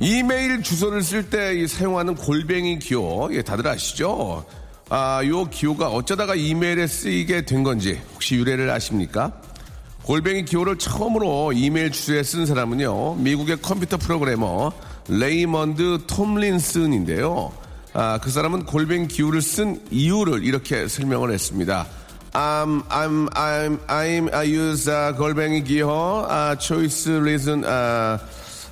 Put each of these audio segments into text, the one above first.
이메일 주소를 쓸 때 사용하는 골뱅이 기호, 예, 다들 아시죠? 아, 요 기호가 어쩌다가 이메일에 쓰이게 된 건지 혹시 유래를 아십니까? 골뱅이 기호를 처음으로 이메일 주소에 쓴 사람은요, 미국의 컴퓨터 프로그래머 레이먼드 톰린슨인데요. 아, 그 사람은 골뱅이 기호를 쓴 이유를 이렇게 설명을 했습니다. I'm, I'm, I'm, I'm, I use uh, 골뱅이 기호, uh, choice reason, uh, 아,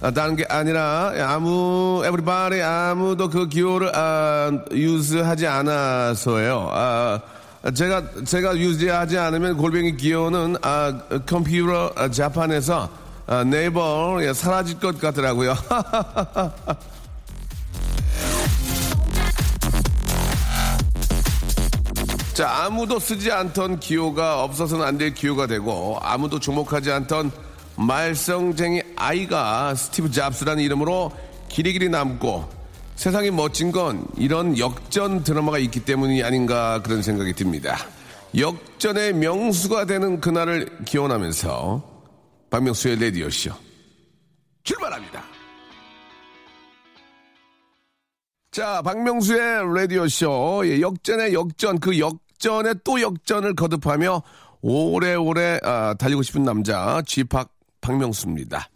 다른 게 아니라 아무 everybody 아무도 그 기호를 아, 유즈하지 않아서예요. 아, 제가 제가 유지하지 않으면 골뱅이 기호는 아, 컴퓨터 아, 자판에서 아, 네이버 예, 사라질 것 같더라고요. 자, 아무도 쓰지 않던 기호가 없어서는 안 될 기호가 되고 아무도 주목하지 않던 말썽쟁이 아이가 스티브 잡스라는 이름으로 길이길이 남고 세상이 멋진 건 이런 역전 드라마가 있기 때문이 아닌가 그런 생각이 듭니다. 역전의 명수가 되는 그날을 기원하면서 박명수의 레디오쇼 출발합니다. 자, 박명수의 라디오쇼. 예, 역전의 역전, 그 역전의 또 역전을 거듭하며 오래오래 아, 달리고 싶은 남자, 쥐팍 박명수입니다.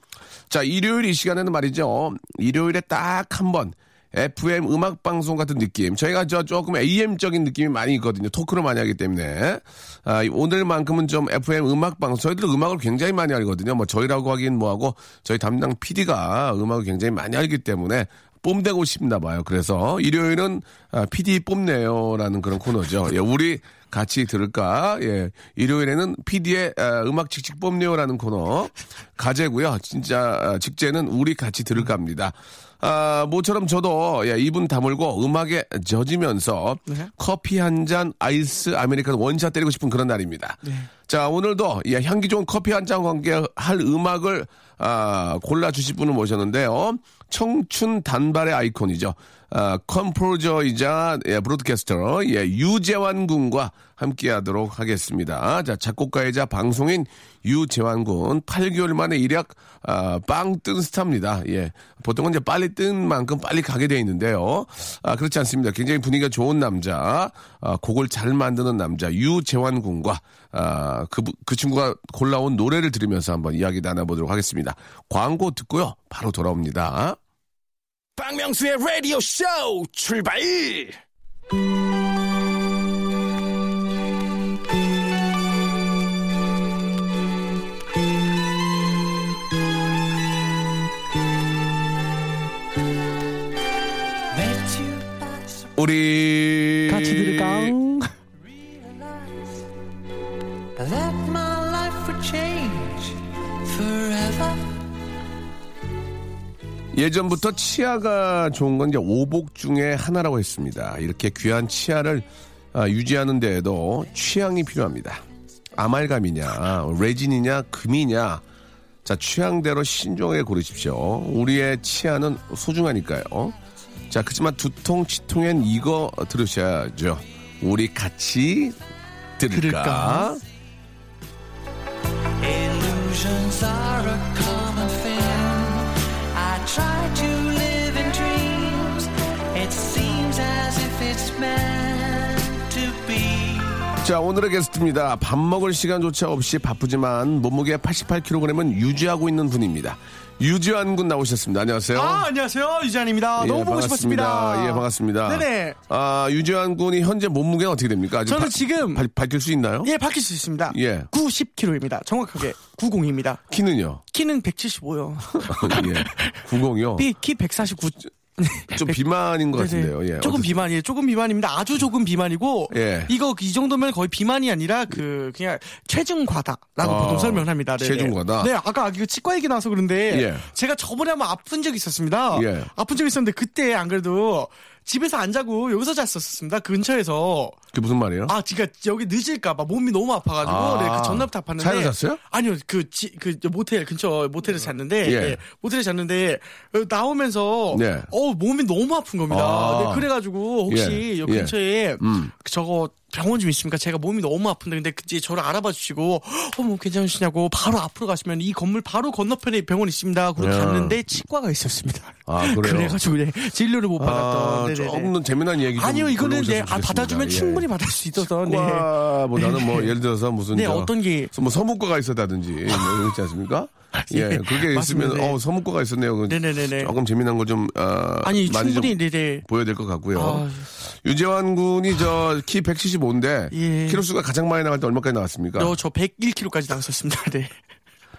자, 일요일 이 시간에는 말이죠. 일요일에 딱 한 번 FM 음악 방송 같은 느낌. 저희가 저 조금 AM적인 느낌이 많이 있거든요. 토크를 많이 하기 때문에. 아, 오늘만큼은 좀 FM 음악 방송. 저희들 음악을 굉장히 많이 알거든요. 뭐 저희라고 하긴 뭐하고 저희 담당 PD가 음악을 굉장히 많이 알기 때문에 뽐대고 싶나 봐요. 그래서 일요일은 아, PD 뽐내요라는 그런 코너죠. 예, 우리 같이 들을까? 예, 일요일에는 PD의 아, 음악 칙칙 뽐내요라는 코너 가제고요. 진짜 아, 직제는 우리 같이 들을까입니다. 아, 모처럼 저도 예, 이분 다물고 음악에 젖으면서 커피 한 잔 아이스 아메리카노 원샷 때리고 싶은 그런 날입니다. 자, 오늘도 예, 향기 좋은 커피 한잔 관계 할 음악을 아, 골라 주실 분을 모셨는데요. 청춘 단발의 아이콘이죠. 아, 컴포저이자 예, 브로드캐스터 예, 유재환 군과 함께 하도록 하겠습니다. 자, 작곡가이자 방송인 유재환 군 8개월 만에 일약 아, 빵뜬 스타입니다. 예. 보통은 이제 빨리 뜬 만큼 빨리 가게 돼 있는데요. 아, 그렇지 않습니다. 굉장히 분위기가 좋은 남자, 아, 곡을 잘 만드는 남자 유재환 군과 아, 그, 그 친구가 골라온 노래를 들으면서 한번 이야기 나눠보도록 하겠습니다. 광고 듣고요. 바로 돌아옵니다. 박명수의 라디오 쇼 출발! 우리 같이 들을까? 예전부터 치아가 좋은 건 이제 오복 중에 하나라고 했습니다. 이렇게 귀한 치아를 아, 유지하는 데에도 취향이 필요합니다. 아말감이냐, 레진이냐, 금이냐. 자, 취향대로 신중하게 고르십시오. 우리의 치아는 소중하니까요. 자, 그렇지만 두통, 치통엔 이거 들으셔야죠. 우리 같이 들을까? 들을까? 자, 오늘의 게스트입니다. 밥 먹을 시간조차 없이 바쁘지만 몸무게 88kg은 유지하고 있는 분입니다. 유지환 군 나오셨습니다. 안녕하세요. 아, 안녕하세요. 유지한입니다. 예, 너무 보고 반갑습니다. 싶었습니다. 예, 반갑습니다. 네네. 아, 유지환 군이 현재 몸무게는 어떻게 됩니까? 저는 바- 지금- 발- 밝힐 수 있나요? 예, 바뀔 수 있습니다. 예. 90kg입니다. 정확하게 90입니다. 키는요? 키는 175요. 예. 90이요? 키, 키 149. 좀 비만인 것 같은데요. 예. 조금 비만이에요. 조금 비만입니다. 아주 조금 비만이고 예. 이거 이 정도면 거의 비만이 아니라 그 그냥 체중 과다라고 아, 보통 설명합니다. 네네. 체중 과다? 네, 아까 이거 치과 얘기 나와서 그런데 예. 제가 저번에 한번 아픈 적이 있었습니다. 예. 아픈 적이 있었는데 그때 안 그래도 집에서 안 자고 여기서 잤었습니다. 그 근처에서 그게 무슨 말이에요? 아, 지가 여기 늦을까봐 몸이 너무 아파가지고 아. 네, 그 전날부터 아팠는데 차에서 잤어요? 아니요, 그, 지, 그 모텔 근처 모텔에 잤는데 예. 예, 모텔에 잤는데 어, 나오면서 네. 어 몸이 너무 아픈 겁니다. 아. 네, 그래가지고 혹시 예. 여기 예. 근처에 음. 저거 병원 좀 있습니까? 제가 몸이 너무 아픈데 근데 그때 저를 알아봐 주시고 어뭐 괜찮으시냐고 바로 앞으로 가시면 이 건물 바로 건너편에 병원 있습니다. 그리고 야. 갔는데 치과가 있습니다. 아, 그래요? 그래가지고 네, 진료를 못 받았던. 아. 조금 더 재미난 얘기 좀 아니요, 이거는 네, 아. 받아주면 예. 충분히 받을 수 있어서. 네. 치과보다는 뭐 예를 들어서 무슨 네, 저 어떤 게- 뭐 서문과가 있었다든지 뭐 이렇지 않습니까? 예, 예, 그게. 있으면 네. 어 서문과가 있었네요. 그 네네네네. 조금 재미난 거좀 어, 아니, 많이 충분히, 좀 네네. 보여야 될 것 같고요. 아, 유재환 군이 저 키 175인데 예. 키로수가 가장 많이 나갈 때 얼마까지 나왔습니까? 어, 저 101kg까지 나왔었습니다. 네.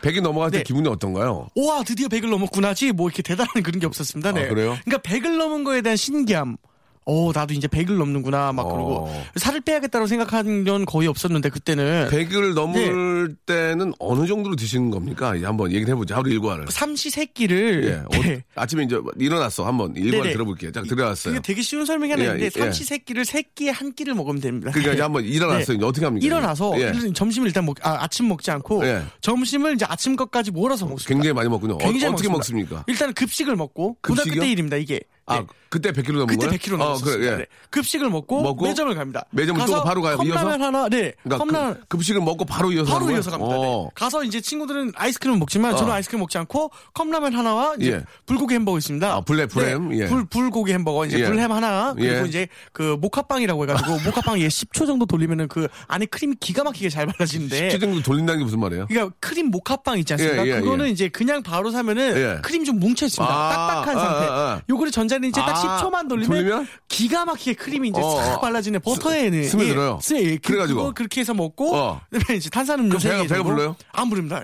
100이 넘어갈 때 네. 기분이 어떤가요? 우와, 드디어 100을 넘었구나지. 뭐 이렇게 대단한 그런 게 없었습니다. 네. 아, 그래요? 그러니까 100을 넘은 거에 대한 신기함. 어, 나도 이제 100을 넘는구나. 막 그러고 어. 살을 빼야겠다고 생각한 건 거의 없었는데 그때는 100을 넘을 네. 때는 어느 정도로 드시는 겁니까? 이제 한번 얘기를 해보자. 하루 일과를. 삼시 세끼를 예. 어, 네. 아침에 이제 일어났어. 한번 일과를 네네. 들어볼게요. 딱 들어갔어요. 그게 되게 쉬운 설명이 하나 예, 있는데 예. 삼시 세끼를 세 끼에 한 끼를 먹으면 됩니다. 그러니까 이제 한번 일어났어요. 이제 어떻게 합니까? 일어나서 예. 점심을 일단 먹, 아, 아침 먹지 않고 예. 점심을 이제 아침 것까지 몰아서 먹습니다. 굉장히 많이 먹군요. 어, 굉장히 어 떻게 먹습니다. 먹습니까? 일단 급식을 먹고 고등학교 급식이요? 때 일입니다 이게. 아, 네. 그때 100kg 넘은 그때 거예요? 100kg 어, 넘었습니다. 그래, 예. 네. 급식을 먹고, 먹고 매점을 갑니다. 매점을 또 바로 가요? 컵라면 이어서? 하나, 네. 그러니까 컵라면 그, 급식을 먹고 바로 이어서 바로 이어서? 갑니다. 네. 어. 가서 이제 친구들은 아이스크림을 먹지만 저는 어. 아이스크림 먹지 않고 컵라면 하나와 이제 예. 불고기 햄버거 있습니다. 아, 불레- 불햄? 네. 예. 불 불고기 햄버거 이제 예. 불햄 하나 그리고 예. 이제 그 모카빵이라고 해가지고 모카빵 예 10초 정도 돌리면은 그 안에 크림이 기가 막히게 잘 발라지는데. 최정도 돌린다는 게 무슨 말이에요? 그러니까 크림 모카빵 있지 않습니까? 예, 예, 그거는 예. 이제 그냥 바로 사면은 예. 크림이 좀 뭉쳐 있습니다. 아, 딱딱한 아, 상태. 아, 아. 요거를 전자레인지 딱 아, 10초만 돌리면, 돌리면? 기가 막히게 크림이 이제 어, 싹 어. 발라지는 버터에는 스며들어요. 예, 예, 그- 그래가지고. 그렇게 해서 먹고 어. 그다음에 이제 탄산음료 그럼 3개 배가- 불러요? 안 부릅니다.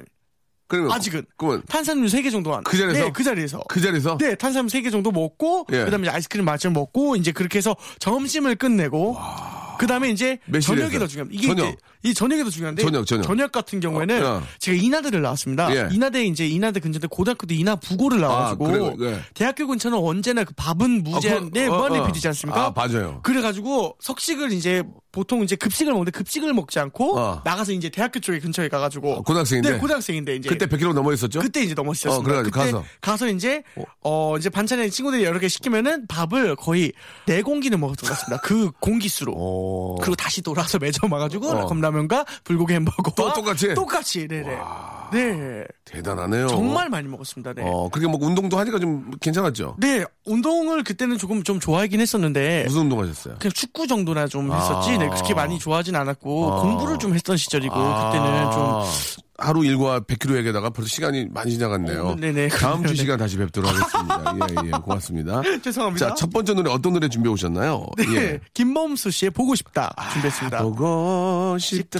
그러면 아직은. 그러면 탄산음료 3개 정도만. 그 자리에서? 네, 그 자리에서. 그 자리에서 네, 탄산음료 3개 정도 먹고 예. 그다음에 아이스크림 마저 먹고 이제 그렇게 해서 점심을 끝내고 그 다음에 이제 몇 시에 저녁이? 더 중요합니다. 이게 저녁. 이제 이 저녁이 더 중요한데 저녁, 저녁. 같은 경우에는 어, 어. 제가 인하대를 나왔습니다. 예. 인하대 이제 인하대 근처인데 고등학교도 인하 부고를 나와가지고 아, 그래요? 예. 대학교 근처는 언제나 그 밥은 무제한 아, 그- 네 어, 무한 어. 리필이지 않습니까? 아, 맞아요. 그래가지고 석식을 이제 보통 이제 급식을 먹는데 급식을 먹지 않고 어. 나가서 이제 대학교 쪽에 근처에 가가지고 어, 고등학생인데? 네 고등학생인데 이제 그때 100kg 넘어 있었죠? 그때 이제 넘었었습니다. 어, 그래가지고 가서. 가서 이제 어 이제 반찬에 친구들이 여러 개 시키면은 밥을 거의 네 공기는 먹었던 것 같습니다. 그 공기수로. 어. 그리고 다시 돌아서 매점 와가지고 어. 컵라면과 불고기 햄버거 또 똑같이? 똑같이 네네 네 대단하네요. 정말 많이 먹었습니다. 네. 어, 그렇게 뭐 운동도 하니까 좀 괜찮았죠? 네 운동을 그때는 조금 좀 좋아하긴 했었는데 무슨 운동 하셨어요? 그냥 축구 정도나 좀 했었지 아. 네, 그렇게 많이 좋아하진 않았고 아. 공부를 좀 했던 시절이고 그때는 좀 하루 일과 100km 얘기하다가 벌써 시간이 많이 지나갔네요. 어, 네네. 다음 주 네. 시간 다시 뵙도록 하겠습니다. 예, 예, 고맙습니다. 죄송합니다. 자, 첫 번째 노래 어떤 노래 준비해 오셨나요? 네, 예. 김범수 씨의 보고 싶다 준비했습니다. 보고 싶다.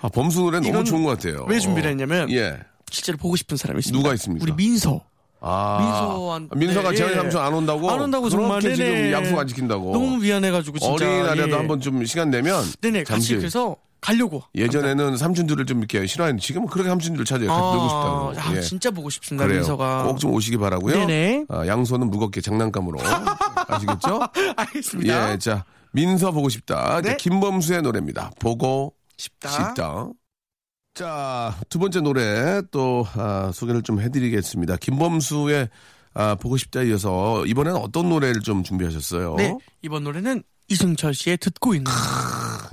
아, 범수 노래 너무 좋은 것 같아요. 왜 준비를 했냐면 예. 실제로 보고 싶은 사람이 있습니다. 누가 있습니까? 우리 민서. 아. 민서한- 민서가 네, 재환이 예. 삼촌 안 온다고? 안 온다고 정말 지금. 약속 안 지킨다고. 너무 미안해가지고 진짜. 어린이날에도 예. 한번 좀 시간 내면. 네네 같이 잠시. 그래서 가려고. 예전에는 삼촌들을 좀 이렇게 싫어했는데 지금은 그렇게 삼촌들을 찾아요. 같이 놀고 싶다고. 아, 예. 진짜 보고 싶습니다 그래요. 민서가. 꼭 좀 오시기 바라고요. 네네. 아, 양손은 무겁게 장난감으로 아시겠죠? 알겠습니다. 예, 자 민서 보고 싶다. 자, 네. 김범수의 노래입니다. 보고 싶다. 싶다. 자, 두 번째 노래 또 아, 소개를 좀 해드리겠습니다. 김범수의 아, 보고 싶다 이어서 이번에는 어떤 노래를 좀 준비하셨어요? 네 이번 노래는 이승철 씨의 듣고 있는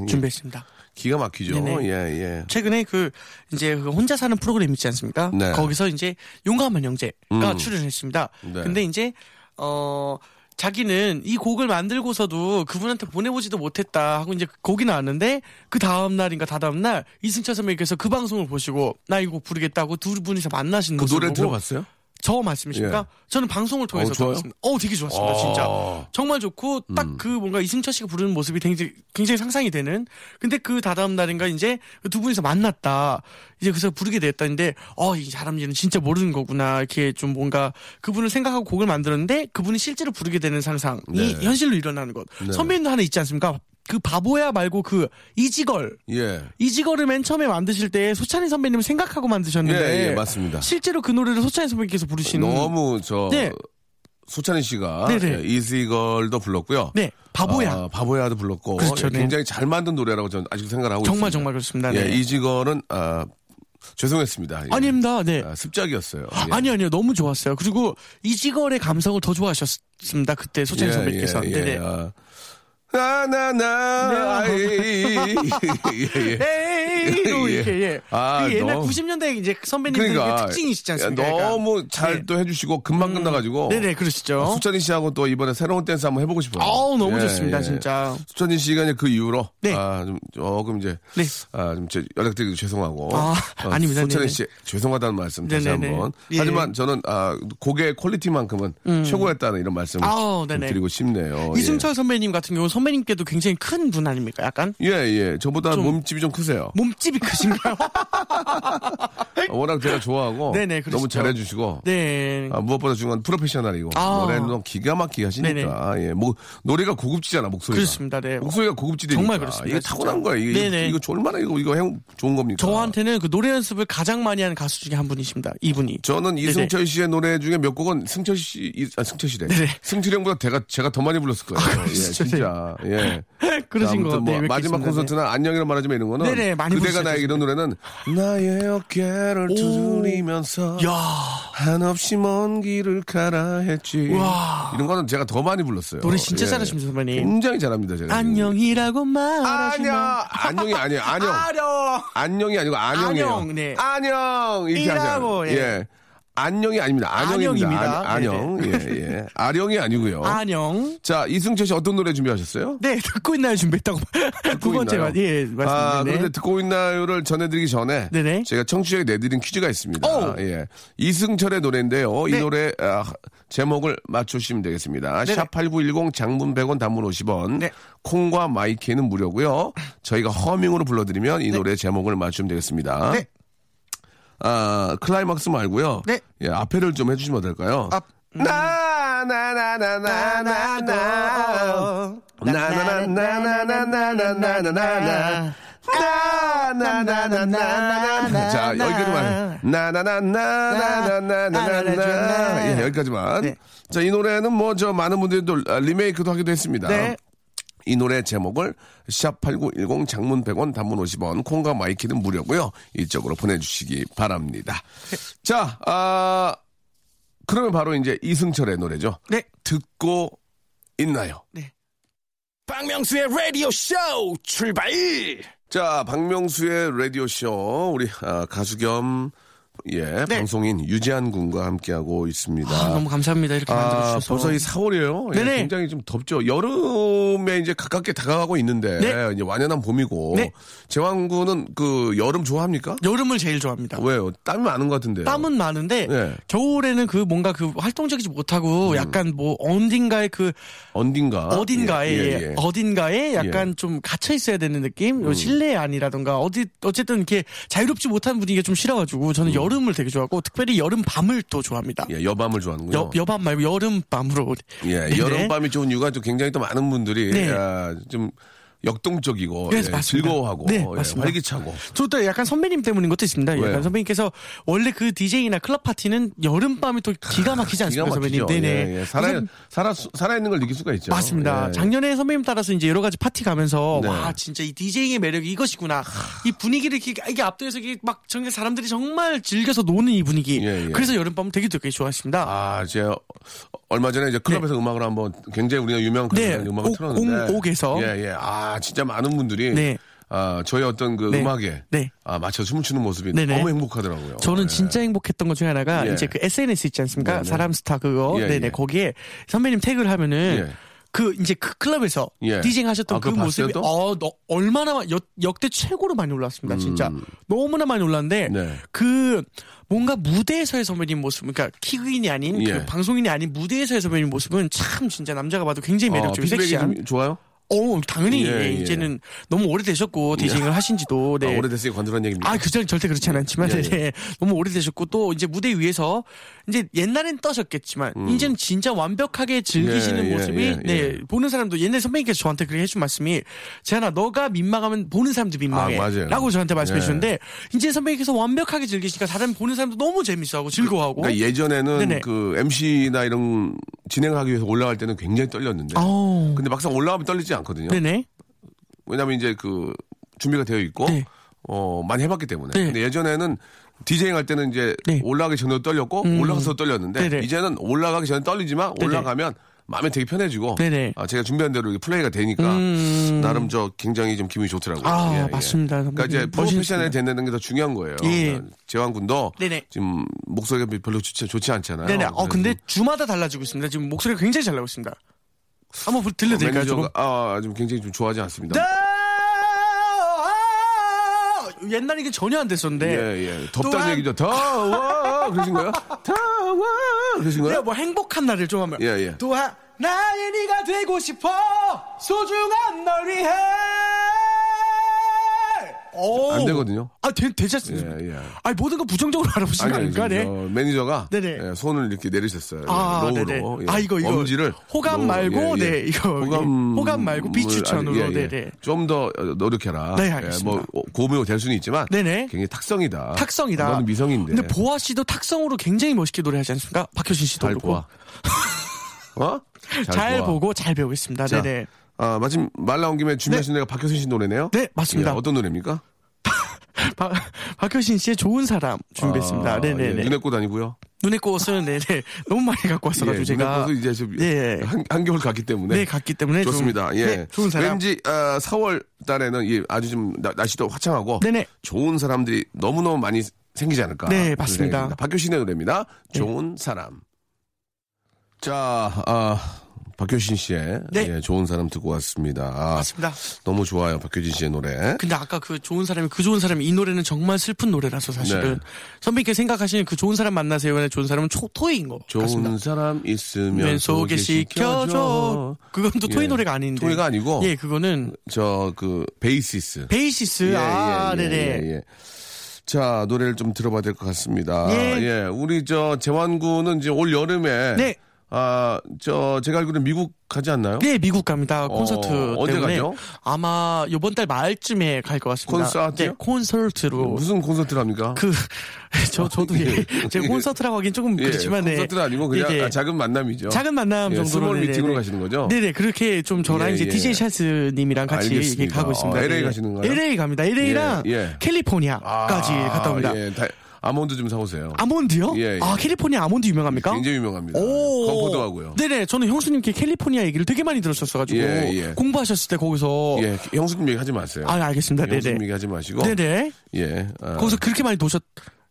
준비했습니다. 기가 막히죠. 네네. 예, 예. 최근에 그 이제 그 혼자 사는 프로그램 있지 않습니까? 네. 거기서 이제 용감한 형제가 음. 출연했습니다. 네. 근데 이제 어 자기는 이 곡을 만들고서도 그분한테 보내보지도 못했다 하고 이제 곡이 나왔는데 그 다음 날인가 다다음 날 이승철 선배님께서 그 방송을 보시고 나 이 곡 부르겠다고 두 분이서 만나신 그 노래 들어봤어요? 저 말씀이십니까? 예. 저는 방송을 통해서 어, 좋아요? 들었습니다. 어, 되게 좋았습니다, 진짜. 아. 정말 좋고 딱그 뭔가 이승철 씨가 부르는 모습이 굉장히, 굉장히 상상이 되는. 근데 그 다다음 날인가 이제 그두 분이서 만났다. 이제 그래서 부르게 됐다는데 어, 이 사람들은 진짜 모르는 거구나. 이렇게 좀 뭔가 그분을 생각하고 곡을 만들었는데 그분이 실제로 부르게 되는 상상이 네. 현실로 일어나는 것. 네. 선배님도 하나 있지 않습니까? 그 바보야 말고 그 이지걸. 예. 이지걸을 맨 처음에 만드실 때 소찬희 선배님을 생각하고 만드셨는데 예, 예, 맞습니다. 실제로 그 노래를 소찬희 선배님께서 부르시는 너무 저 네. 소찬희 씨가 네네. 예, 이지걸도 불렀고요. 네 바보야 아, 바보야도 불렀고 그렇죠, 예, 네. 굉장히 잘 만든 노래라고 저는 아직도 생각을 하고 정말 있습니다. 정말 그렇습니다. 예, 네. 이지걸은 아, 죄송했습니다. 예. 아닙니다. 네. 아, 습작이었어요. 예. 아니 아니요 너무 좋았어요. 그리고 이지걸의 감성을 더 좋아하셨습니다. 그때 소찬희 예, 선배님께서. 예, 예. 네네. 아. 나나나 네. 예, 예. 에이로 예. 이렇게 예. 아, 그 옛날 너무- 90년대 이제 선배님들의 그러니까 특징이시지 않습니까? 너무 잘 네. 또 해주시고 금방 끝나가지고 네네 그러시죠. 수찬이 씨하고 또 이번에 새로운 댄스 한번 해보고 싶어요. 아우 너무 예, 좋습니다 예. 진짜. 수찬이 씨가 이제 그 이후로 네. 아, 좀 조금 이제 네. 아, 좀 제- 연락드리기 죄송하고 아, 아닙니다. 수찬이. 씨 죄송하다는 말씀 다시 네네네. 한번. 예. 하지만 저는 아, 곡의 퀄리티만큼은 최고였다는 이런 말씀을 아우. 드리고 싶네요. 이승철 선배님 같은 경우 선 배님께도 굉장히 큰 분 아닙니까? 약간 예, 예. 예. 저보다 좀- 몸집이 좀 크세요. 몸집이 크신가요? 워낙 제가 좋아하고 네네, 그러시죠. 너무 잘해주시고 네. 아, 무엇보다 중요한 프로페셔널이고 아. 노래는 너무 기가 막히게 하시니까 예, 뭐 노래가 고급지잖아 목소리가. 그렇습니다. 네. 목소리가 고급지되니까 정말 그렇습니다, 이게 진짜. 타고난 거야. 이게 네네. 이거 얼마나 이거 이거 해- 좋은 겁니까? 저한테는 그 노래 연습을 가장 많이 하는 가수 중에 한 분이십니다. 이분이. 저는 이승철 씨의 노래 중에 몇 곡은 승철 씨, 이- 아, 승철 씨래. 승철 형보다 제가, 제가 더 많이 불렀을 거예요. 예, 그러 예. 그러신 자, 거 아무튼 뭐 네, 마지막. 콘서트나 안녕이라 말하지만 이런 거는 네네, 많이 그대가 나에게 이런 노래는 나의 어깨를 오. 두드리면서 야 한없이 먼 길을 가라 했지. 와. 이런 거는 제가 더 많이 불렀어요. 노래 진짜 예. 잘하십니다, 선배님. 굉장히 잘합니다, 제가. 안녕이라고 말하시면 안녕. 안녕이 아니에요. 안녕. 아령. 안녕이 아니고 안녕이에요. 안녕, 네. 안녕 이렇게 하잖아요. 예. 예. 안녕이 아닙니다. 안녕입니다. 안녕입니다. 안, 녕 예, 예. 아령이 아니고요. 안녕. 자, 이승철 씨 어떤 노래 준비하셨어요? 네, 듣고 있나요? 준비했다고. 두 번째? 말, 예, 아, 말씀드리네. 그런데 듣고 있나요를 전해드리기 전에 네네. 제가 청취자에게 내드린 퀴즈가 있습니다. 오. 예. 이승철의 노래인데요. 이 네. 노래 아, 제목을 맞추시면 되겠습니다. 네네. 샵8910 장문 100원 단문 50원. 네. 콩과 my K는 무료고요. 저희가 허밍으로 불러드리면 이 노래 제목을 맞추면 되겠습니다. 네. 아, 클라이막스 말고요. 네. 예, 앞에를 좀 해주시면 어떨까요? 앞. 나, 나, 나, 나, 나, 나, 나. 나 나나나나나나나나나나 나나나나나나나 자 여기까지만 나나나나나나나나나 예 여기까지만 네. 자 이 노래는 뭐 저 많은 분들이 또 리메이크도 하기도 했습니다 네. 이 노래 제목을 샵8910 장문 100원 단문 50원 콩과 my K는 무료고요. 이쪽으로 보내주시기 바랍니다. 자 아, 그러면 바로 이제 이승철의 노래죠. 네. 듣고 있나요? 박명수의 라디오 쇼 출발! 자, 박명수의 라디오 쇼, 우리, 아, 가수 겸, 예, 네. 방송인 유재한 군과 함께하고 있습니다. 아, 너무 감사합니다. 이렇게 아, 만들어주셔서. 벌써 이 4월이에요. 예, 네네. 굉장히 좀 덥죠. 여름에 이제 가깝게 다가가고 있는데, 네. 이제 완연한 봄이고, 네. 재환 군은 그 여름 좋아합니까? 여름을 제일 좋아합니다. 왜요? 땀이 많은 것 같은데요. 땀은 많은데 네. 겨울에는 그 뭔가 그 활동적이지 못하고 약간 뭐 어딘가에 그 언딘가. 어딘가에 음. 예, 예, 예, 예. 어딘가에 약간 좀 갇혀 있어야 되는 느낌 요 실내 안이라던가 어디 어쨌든 이렇게 자유롭지 못한 분위기가 좀 싫어가지고 저는 여름 을 되게 좋아하고 특별히 여름 밤을 또 좋아합니다. 예, 여밤을 좋아하는군요. 여, 여밤 말고 여름 밤으로 예, 네네. 여름 밤이 좋은 이유가 또 굉장히 또 많은 분들이 네. 아, 좀 역동적이고 네, 예. 즐거워하고 네, 예, 맞습니다. 활기차고 저도 약간 선배님 때문인 것도 있습니다. 왜요? 약간 선배님께서 원래 그 DJ나 클럽 파티는 여름밤이 또 기가 막히지 않습니까. 선배님? 네네. 예, 예. 살아 살아 살아 있는 걸 느낄 수가 있죠. 맞습니다. 예. 작년에 선배님 따라서 이제 여러 가지 파티 가면서 네. 와 진짜 이 DJ의 매력이 이것이구나. 이 분위기를 이렇게 이게 압도해서 이게 막 정말 사람들이 정말 즐겨서 노는 이 분위기. 예, 예. 그래서 여름밤 되게 되게 좋아했습니다. 아, 제가 얼마 전에 이제 클럽에서 음악을 한번 굉장히 우리가 유명한 클럽에서 네, 음악을 옥- 틀었는데 옥- 옥에서. 예, 예. 아, 진짜 많은 분들이 네. 아, 저희 어떤 그 네. 음악에 네. 아, 맞춰 춤을 추는 모습이 네네. 너무 행복하더라고요. 저는 예. 진짜 행복했던 것 중에 하나가 예. 이제 그 SNS 있지 않습니까? 네네. 사람 스타 그거. 예, 네네. 예. 거기에 선배님 태그를 하면은 예. 그 이제 그 클럽에서 예. 디제잉 하셨던 아, 그 모습이 또? 어, 너, 얼마나 마- 역, 역대 최고로 많이 올랐습니다. 진짜 너무나 많이 올랐는데 음. 네. 그 뭔가 무대에서의 선배님 모습, 그러니까 키그인이 아닌 예. 그 방송인이 아닌 무대에서의 선배님 모습은 참 진짜 남자가 봐도 굉장히 어, 매력적이고 피드백이 섹시한. 좀 좋아요? 어, 당연히 예, 예, 예. 이제는 너무 오래되셨고 디제잉을 하신지도 네. 아, 오래됐으니 건드란 얘기입니다. 아, 그 전 절대 그렇지 않았지만, 예, 예. 네, 너무 오래되셨고, 또 이제 무대 위에서, 이제 옛날엔 떠셨겠지만, 이제는 진짜 완벽하게 즐기시는 음. 예, 예, 모습이, 예, 네, 예. 보는 사람도 옛날 선배님께서 저한테 그렇게 해준 말씀이, 재현아, 너가 민망하면 보는 사람도 민망해. 아, 맞아요. 라고 저한테 말씀해 예. 주셨는데, 이제 선배님께서 완벽하게 즐기시니까 다른 보는 사람도 너무 재밌어하고 즐거워하고. 그러니까 예전에는 네네. 그 MC나 이런 진행하기 위해서 올라갈 때는 굉장히 떨렸는데. 아우. 근데 막상 올라가면 떨리지 않 거든요. 네네. 왜냐면 이제 그 준비가 되어 있고 네. 어 많이 해봤기 때문에. 네. 근데 예전에는 디제잉 할 때는 이제 네. 올라가기 전에도 떨렸고 올라가서 떨렸는데 네네. 이제는 올라가기 전에 떨리지만. 올라가면 마음이 되게 편해지고 네네. 아, 제가 준비한 대로 플레이가 되니까 음. 나름 저 굉장히 좀 기분이 좋더라고요. 아, 예, 예. 맞습니다. 그러니까 이제 선배님. 프로페셔널 멋있습니다. 되는 게 더 중요한 거예요. 예. 그러니까 재환 군도 네네. 지금 목소리가 별로 좋지, 좋지 않잖아요. 네네. 어, 그래서 근데 주마다 달라지고 있습니다. 지금 목소리가 굉장히 잘 나고 있습니다. 한번 부- 들려드릴까요, 조금? 매니저가 아, 좀 굉장히 좀 좋아하지 않습니다. 네. 옛날에 이게 전혀 안 됐었는데. 예, 예. 덥다는 얘기죠. 더워! 그러신 거예요? 더워! 그러신 내가 거예요? 뭐 행복한 날을 좀 하면. 예, 예. 또한 나의 네가 되고 싶어 소중한 널 위해. 오. 안 되거든요. 아, 되, 되지 않습니까? 예, 예. 아니, 모든 거 부정적으로 알아보시는 거 아니, 아닙니까? 네. 저 매니저가 네네. 예, 손을 이렇게 내리셨어요. 아, low로. 네네. 예. 아, 이거, 이거. 엄지를 호감 low, 말고, 네, 이거, 호감, 호감 말고 비추천으로, 네네. 좀 더 노력해라. 네, 알겠습니다. 예, 뭐 고음이 될 수는 있지만 네네. 굉장히 탁성이다. 탁성이다. 너는 미성인데. 근데 보아 씨도 탁성으로 굉장히 멋있게 노래하지 않습니까? 박효신 씨도 잘 그렇고. 어? 잘, 보아. 보고 잘 배우겠습니다. 자, 네네. 아, 마침 말 나온 김에 준비하신 노래가 박효신 씨 노래네요? 네, 맞습니다. 예, 어떤 노래입니까? 박, 박효신 씨의 좋은 사람 준비했습니다. 아, 네네네. 예, 눈에 꽃 아니고요. 눈의 꽃은 네네 너무 많이 갖고 왔어가지고 예, 제가 눈에 꽃은 이제 좀 예. 한, 한겨울 갔기 때문에 네 갔기 때문에 좀- 좋습니다. 예. 네, 좋은 사람. 왠지 아, 4월 달에는 이 아주 좀 나- 날씨도 화창하고 네네. 좋은 사람들이 너무 너무 많이 생기지 않을까. 네, 맞습니다. 박효신의 노래입니다. 좋은 사람. 자, 아, 박효신 씨의 네. 예, 좋은 사람 듣고 왔습니다. 아, 맞습니다. 너무 좋아요, 박효신 씨의 노래. 근데 아까 그 좋은 사람이 그 좋은 사람이 이 노래는 정말 슬픈 노래라서 사실은 네. 선배님께 생각하시는 그 좋은 사람 만나세요의 좋은 사람은 초, 토이인 것 좋은 같습니다. 사람 있으면 면 소개 시켜줘. 그건 또 토이 예. 노래가 아닌데. 토이가 아니고 예, 그거는 저 그 베이시스. 베이시스. 아, 네네. 예, 예. 자, 노래를 좀 들어봐야 될 것 같습니다. 예. 예, 우리 저 재환 군은 이제 올 여름에 네. 아, 저 제가 알기로는 미국 가지 않나요? 네, 미국 갑니다. 콘서트 어, 언제 때문에 가죠? 아마 이번 달 말쯤에 갈 것 같습니다. 콘서트요? 네, 콘서트로. 무슨 콘서트를 합니까? 그, 저, 저도 예, 제가 콘서트라고 하긴 조금 예, 그렇지만, 네. 콘서트는 아니고 그냥 네, 네. 아, 작은 만남이죠. 작은 만남 예, 정도로. small 네네. 미팅으로 가시는 거죠? 네네, 그렇게 좀 저랑 예, 이제 예. DJ 샤스님이랑 같이 알겠습니다. 가고 있습니다. 어, LA 네. 가시는 거예요? LA 갑니다. LA랑 예, 예. 캘리포니아까지 아, 갔다 옵니다. 예, 다- 아몬드 좀 사오세요. 아몬드요? 예, 예. 아, 캘리포니아 아몬드 유명합니까? 굉장히 유명합니다. 오. 건포도 하고요. 네네, 저는 형수님께 캘리포니아 얘기를 되게 많이 들었었어가지고. 예, 예. 공부하셨을 때 거기서. 예, 형수님 얘기 하지 마세요. 아, 알겠습니다. 형수님 네네. 얘기 하지 마시고. 네네. 예. 아, 거기서 그렇게 많이 도셨,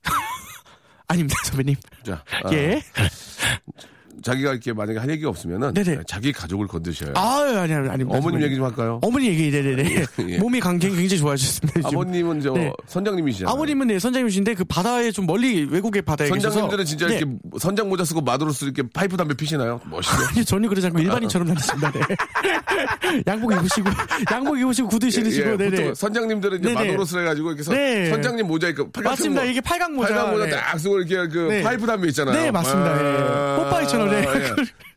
아닙니다, 선배님. 자, 아, 예. 자기가 이렇게 만약에 할 얘기가 없으면은 네네. 자기 가족을 건드셔요. 아, 아니, 아니, 아닙니다. 어머님. 얘기 좀 할까요? 어머니 얘기, 네네네. 예. 몸이 강경 굉장히 좋아지셨습니다. 지금. 아버님은 저 네. 선장님이시잖아요. 아버님은 네, 선장님이신데 그 바다에 좀 멀리 외국의 바다에 선장님들은 계셔서 진짜 네. 이렇게 선장 모자 쓰고 마도로스 이렇게 파이프 담배 피시나요? 멋있네. 아니, 전혀 그러지 않고 일반인처럼 다니십니다. 네. 양복 입으시고, 양복 입으시고 구두 신으시고, 예. 보통 선장님들은 이제. 마도로스 해가지고 이렇게 선, 네. 선장님 모자 입고 팔각 맞습니다. 이게 팔각 모자. 팔각 모자 네. 딱 쓰고 이렇게 그 네. 파이프 담배 있잖아요. 네, 맞습니다. 아, 예. 뽀빠이처럼, 네. 예.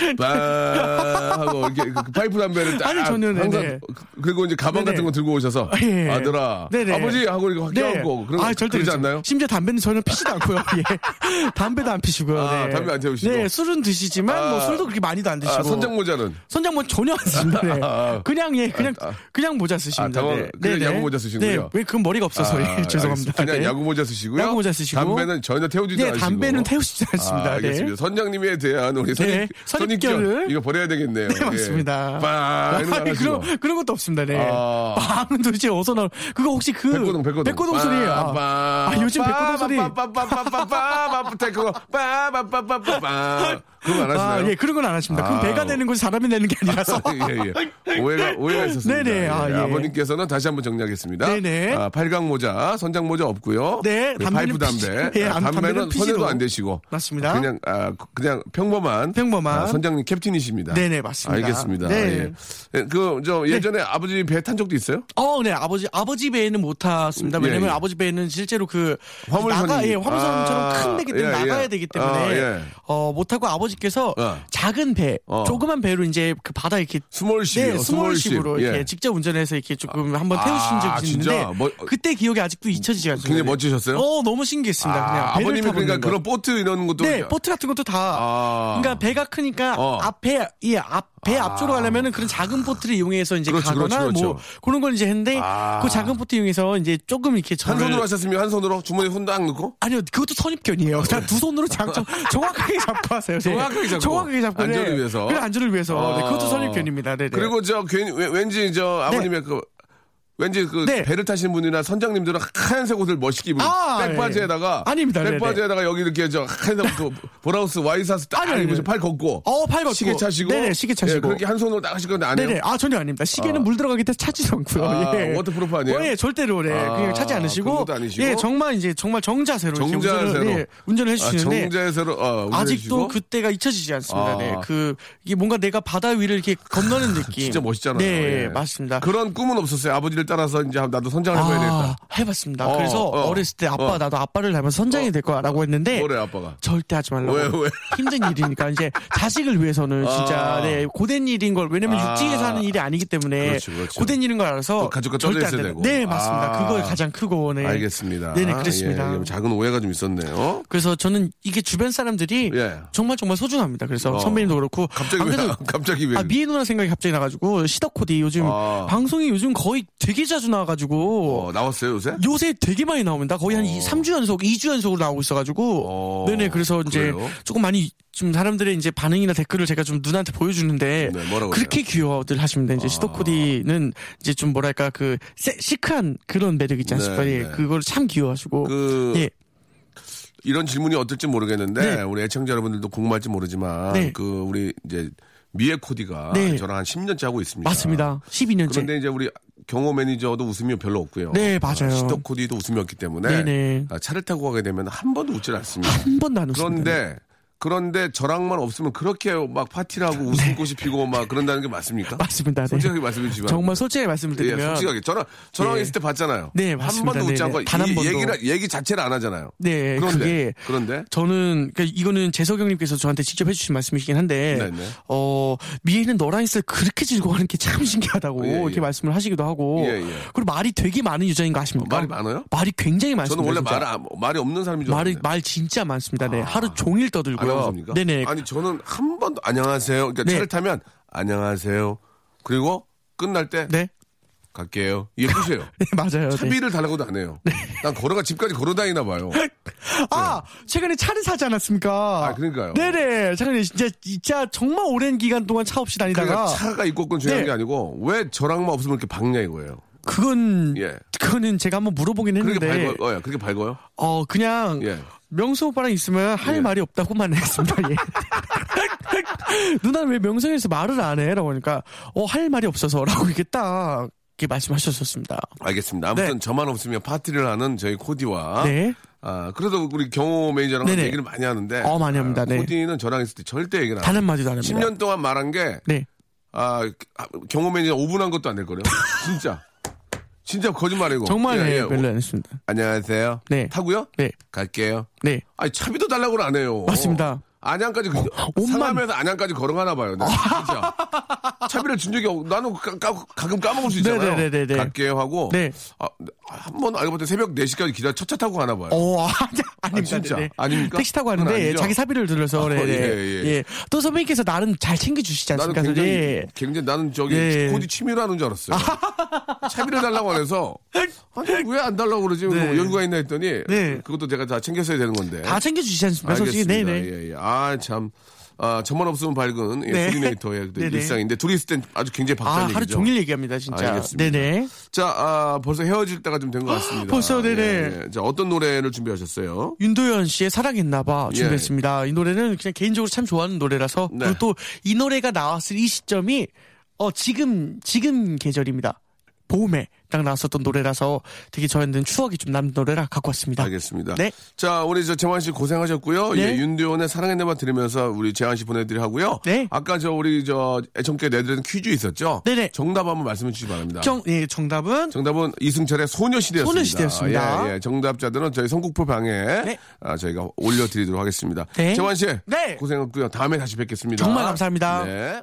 빠 하고 이렇게 그 파이프 담배를 딱 아니, 네네. 항상 그리고 이제 가방 네네. 같은 거 들고 오셔서 예. 아들아 네네. 아버지 하고 이렇게 확 껴안고 그런 아, 절대 그러지 그렇지 않나요? 심지어 담배는 전혀 피지도 않고요. 예. 담배도 안 피시고요. 아, 네. 담배 안 태우시고? 네, 술은 드시지만 아. 뭐 술도 그렇게 많이도 안 드시고. 아, 선장 모자는 선장 뭐 전혀 안 쓰십니다. 네. 아. 그냥 예, 그냥 그냥 모자 쓰십니다. 아, 당황- 네. 그냥 네, 야구 네. 모자 쓰시는군요. 네, 왜 그건 머리가 없어서 아, 예, 죄송합니다. 그냥 네. 야구 모자 쓰시고요. 야구 모자 쓰시고. 담배는 전혀 태우지도 네, 않으시고. 담배는 태우시지 않습니다. 아, 알겠습니다. 네. 선장님에 대한 우리 네, 아버님께 선입견. 이거 버려야 되겠네요. 네, 맞습니다. 예. 빵. 아니, 그런, 그런 것도 없습니다. 네. 아. 빵은 도대체 어디서 나올, 그거 혹시 그. 뱃고동, 뱃고동. 뱃고동 소리예요. 아, 요즘 뱃고동 소리. 빠빠빠빠빠빠빠 그거. 빠빠빠빠빠 거안 아, 하시나요? 예, 그런 건 안 하십니다. 그럼 아. 배가 되는 곳이 사람이 되는 게 아니라서. 예, 예. 오해가, 오해가 있었습니다. 네네, 아, 예. 아버님께서는 다시 한번 정리하겠습니다. 네네. 아, 팔각 모자, 선장 모자 없고요. 네, 담배는 파이프 담배. 피시- 예, 아, 담배는 담배는. 손에도 안 대시고. 맞습니다. 그냥, 아, 그냥 평범한. 평범한. 아, 선장님 캡틴이십니다. 네네, 맞습니다. 알겠습니다. 네. 예. 예, 그, 저, 예전에 아버지 배 탄 적도 있어요? 어, 네, 아버지, 아버지 배에는 못 탔습니다. 예, 왜냐면 예. 아버지 배는 실제로 그, 화물선이- 나가, 예, 화물선처럼 아, 큰 배기 때문에 예, 예. 나가야 되기 때문에, 아, 예. 어, 못 타고 아버지 께서 어. 작은 배, 어. 조그만 배로 이제 그 바다 이렇게 small ship이요. 네, small ship으로 small ship. 이렇게 예. 직접 운전해서 이렇게 조금 한번 아, 태우신 적이 진짜? 있는데 뭐- 그때 기억이 아직도 잊혀지지 않습니다. 굉장히 멋지셨어요? 어, 너무 신기했습니다. 그냥 아, 배를 아버님이 타보는 그러니까 거. 그런 보트 이런 것도. 네, 보트 같은 것도 다. 아. 그러니까 배가 크니까 어. 앞에 이 앞 배 앞쪽으로 가려면은 그런 작은 보트를 이용해서 이제 그렇죠, 가거나 그렇죠, 그렇죠. 뭐 그런 걸 이제 했는데 아. 그 작은 보트 이용해서 이제 조금 이렇게 한 손으로 하셨으면 한 손으로 주머니에 손 딱 넣고? 아니요, 그것도 선입견이에요. 다 두 손으로 장, 정, 정확하게 잡고 하세요. 네. 정확하게 잡고. 정확하게 잡고. 네. 안전을 위해서. 그래, 안전을 위해서. 네, 그것도 아. 선입견입니다. 네, 네. 그리고 저 괜히 왠- 왠지 저 아버님의 그 왠지 그 네. 배를 타시는 분이나 선장님들은 하얀색 옷을 멋있게 입고 아, 백바지에다가 예. 아닙니다. 네네. 백바지에다가 여기 이렇게 저 하얀색 또 블라우스 와이셔츠 딱 아니, 입으시고. 팔 걷고 어, 팔 걷고. 시계 차시고 네네, 시계 차시고. 예, 그렇게 한 손으로 딱 하실 건데 안 해요? 네네. 아, 전혀 아닙니다. 시계는 아. 물 들어가기 때문에 차지도 않고요. 아, 예. waterproof 아니에요? 어, 예, 절대로, 네. 아, 그냥 차지 않으시고. 아니시고? 예, 정말 이제 정말 정자세로. 정자세로. 운전을, 예, 운전을 아, 해주시는데. 정자세로 어, 운전해 아직도? 그때가 잊혀지지 않습니다. 아. 네. 그, 이게 뭔가 내가 바다 위를 이렇게 건너는 느낌. 진짜 멋있잖아요. 네, 예. 맞습니다. 그런 꿈은 없었어요. 아버지를 따라서 이제 나도 선장을 해봐야 되겠다. 해봤습니다. 어, 그래서 어. 어, 렸을 때 아빠 어. 나도 아빠를 닮아서 선장이 될 거야라고 했는데 뭐래 아빠가? 절대 하지 말라고. 왜, 왜? 힘든 일이니까 이제 자식을 위해서는 진짜 아. 네, 고된 일인 걸 왜냐면 아. 육지에서 하는 일이 아니기 때문에 그렇죠, 그렇죠. 고된 일인 걸 알아서 또 가족과 절대 안 있어야 되는- 되고. 네 맞습니다. 아. 그걸 가장 크고 네. 알겠습니다. 네네 그렇습니다. 예, 예, 작은 오해가 좀 있었네요. 그래서 저는 이게 주변 사람들이 예. 정말 정말 소중합니다. 그래서 어. 선배님도 그렇고 갑자기 안 왜, 그래도 갑자기 왜? 아, 미애 누나 생각이 갑자기 나가지고 시더코디 요즘 아. 방송이 요즘 거의 되게 자주 나와가지고 어, 나왔어요 요새? 요새 되게 많이 나옵니다. 거의 한 어. 3주 연속, 2주 연속으로 나오고 있어가지고. 어, 네네, 그래서 이제 그래요? 조금 많이 좀 사람들의 이제 반응이나 댓글을 제가 좀 누나한테 보여주는데. 네, 뭐라고 그렇게 귀여워들 하십니다. 이제 시도코디는 이제 좀 뭐랄까 그 세- 시크한 그런 매력 있지 않습니까? 네, 예, 네. 그걸 참 귀여워하시고. 그 예. 이런 질문이 어떨지 모르겠는데 네. 우리 애청자 여러분들도 궁금할지 모르지만 네. 그 우리 이제 미애 코디가 네. 저랑 한 10년째 하고 있습니다. 맞습니다. 12년째. 그런데 이제 우리 경호 매니저도 웃음이 별로 없고요. 네, 맞아요. 시도 코디도 웃음이 없기 때문에 네네. 아, 차를 타고 가게 되면 한 번도 웃질 않습니다. 한 번도 안 웃습니다. 그런데 그런데 저랑만 없으면 그렇게 막 파티를 하고 웃음꽃이 피고 막 그런다는 게 맞습니까? 맞습니다. 네. 솔직하게 말씀해 주시면 정말 솔직하게 말씀을 예, 드리면. 솔직하게 저랑 저랑 예. 있을 때 봤잖아요. 네, 한 맞습니다. 번도 웃지 네, 않고 네. 단한 이 번도. 얘기를 얘기 자체를 안 하잖아요. 네, 그런데 그게 그런데 저는 그러니까 이거는 재석 형님께서 저한테 직접 해주신 말씀이시긴 한데 네네. 어 미애는 너랑 있을 그렇게 즐거워하는 게 참 신기하다고 예, 예. 이렇게 말씀을 하시기도 하고 예, 예. 그리고 말이 되게 많은 유저인 거 아십니까? 말이 많아요? 말이 굉장히 많습니다. 저는 원래. 말 안- 말이 없는 사람인 줄 말이. 말 진짜 많습니다. 네 하루 종일 떠들고요. 아나운서입니까? 네네 아니 저는 한 번도 안녕하세요. 그러니까 네. 차를 타면 안녕하세요. 그리고 끝날 때 네. 갈게요. 끝이에요. 네, 맞아요. 네. 차비를 달라고도 안 해요. 난 걸어가 집까지 걸어다니나 봐요. 아 최근에 차를 사지 않았습니까? 아, 그러니까요. 네네 최근에 진짜 진짜 정말 오랜 기간 동안 차 없이 다니다가 그러니까 차가 있고 없건 중요한 네. 게 아니고 왜 저랑만 없으면 이렇게 박냐 이거예요. 그건 예. 그거는 제가 한번 물어보긴 그렇게 했는데 밝아요. 그렇게 밝아요? 어 그냥 예. 명수 오빠랑 있으면 할 예. 말이 없다고만 했습니다. 예. 누나는 왜 명성에서 말을 안 해? 라고 하니까 어 할 말이 없어서라고 이렇게 딱 이렇게 말씀하셨었습니다. 알겠습니다. 아무튼 네. 저만 없으면 파티를 하는 저희 코디와 네. 아 그래도 우리 경호 매니저랑 네네. 얘기를 많이 하는데 어, 많이 합니다. 아, 네. 코디는 저랑 있을 때 절대 얘기를 안 해요. 한마디도 안 합니다. 10년 동안 말한 게 네. 아, 아, 경호 매니저 5분 한 것도 안 될 거예요. 진짜. 진짜 거짓말이고. 정말 예, 네, 예. 별로 안 했습니다. 안녕하세요. 네. 타고요? 네. 갈게요. 네. 아니 차비도 달라고는 안 해요. 맞습니다. 안양까지 그- 옷만- 상암에서 안양까지 걸어가나 봐요. 네, 진짜. 차비를 준 적이 없. 나는 가, 가, 가끔 까먹을 수 있잖아요. 네네네네네. 갈게요 하고. 네. 아, 한번 알고 봤더니 새벽 4시까지 기다 첫 차 타고 가나 봐요. 어, 아니, 아닙니다. 진짜? 네. 아닙니까? 택시 타고 가는데? 자기 사비를 들어서 어, 네, 네. 예, 예. 예. 또 선배님께서 나름 잘 챙겨 주시지 나는 않습니까? 굉장히, 예. 굉장히 나는 저기 예. 코디 취미로 하는 줄 알았어요. 차비를 달라고 안 해서 왜 안 달라고 그러지? 뭐 네. 여유가 있나 했더니 네. 그것도 제가 다 챙겼어야 되는 건데. 다 챙겨 주시지 않습니까? 솔직히. 네네. 예, 예. 아, 참. 아, 저만 없으면 밝은 예, 네. 코디네이터의 그. 일상인데 둘이 있을 땐 아주 굉장히 아, 박찬 얘기죠. 하루 종일 얘기합니다, 진짜. 알겠습니다. 네네. 자, 아, 벌써 헤어질 때가 좀 된 것 같습니다. 벌써, 네네. 예, 예. 자, 어떤 노래를 준비하셨어요? 윤도현 씨의 사랑했나봐 준비했습니다. 이 노래는 그냥 개인적으로 참 좋아하는 노래라서 예. 네. 그리고 또 이 노래가 나왔을 이 시점이 어 지금 지금 계절입니다. 봄에 딱 나왔었던 노래라서 되게 저한테는 추억이 좀 남는 노래라 갖고 왔습니다. 알겠습니다. 네. 자, 우리 저 재환 씨 고생하셨고요. 네. 예, 윤도현의 사랑의 내만 들으면서 우리 재환 씨 보내드리 하고요. 네. 아까 저 우리 저 애청께 내드린 퀴즈 있었죠? 네네. 정답 한번 말씀해 주시기 바랍니다. 정, 예, 정답은 정답은 이승철의 소녀시대였습니다. 소녀시대였습니다. 예, 예. 정답자들은 저희 선곡표 방에 네. 아, 저희가 올려드리도록 하겠습니다. 네. 재환 씨, 네. 고생했고요. 다음에 다시 뵙겠습니다. 정말 감사합니다. 네.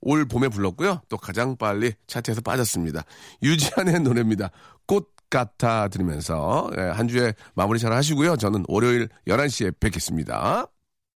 올 봄에 불렀고요. 또 가장 빨리 차트에서 빠졌습니다. 유지한의 노래입니다. 꽃 같아 들으면서, 예, 한 주에 마무리 잘 하시고요. 저는 월요일 11시에 뵙겠습니다.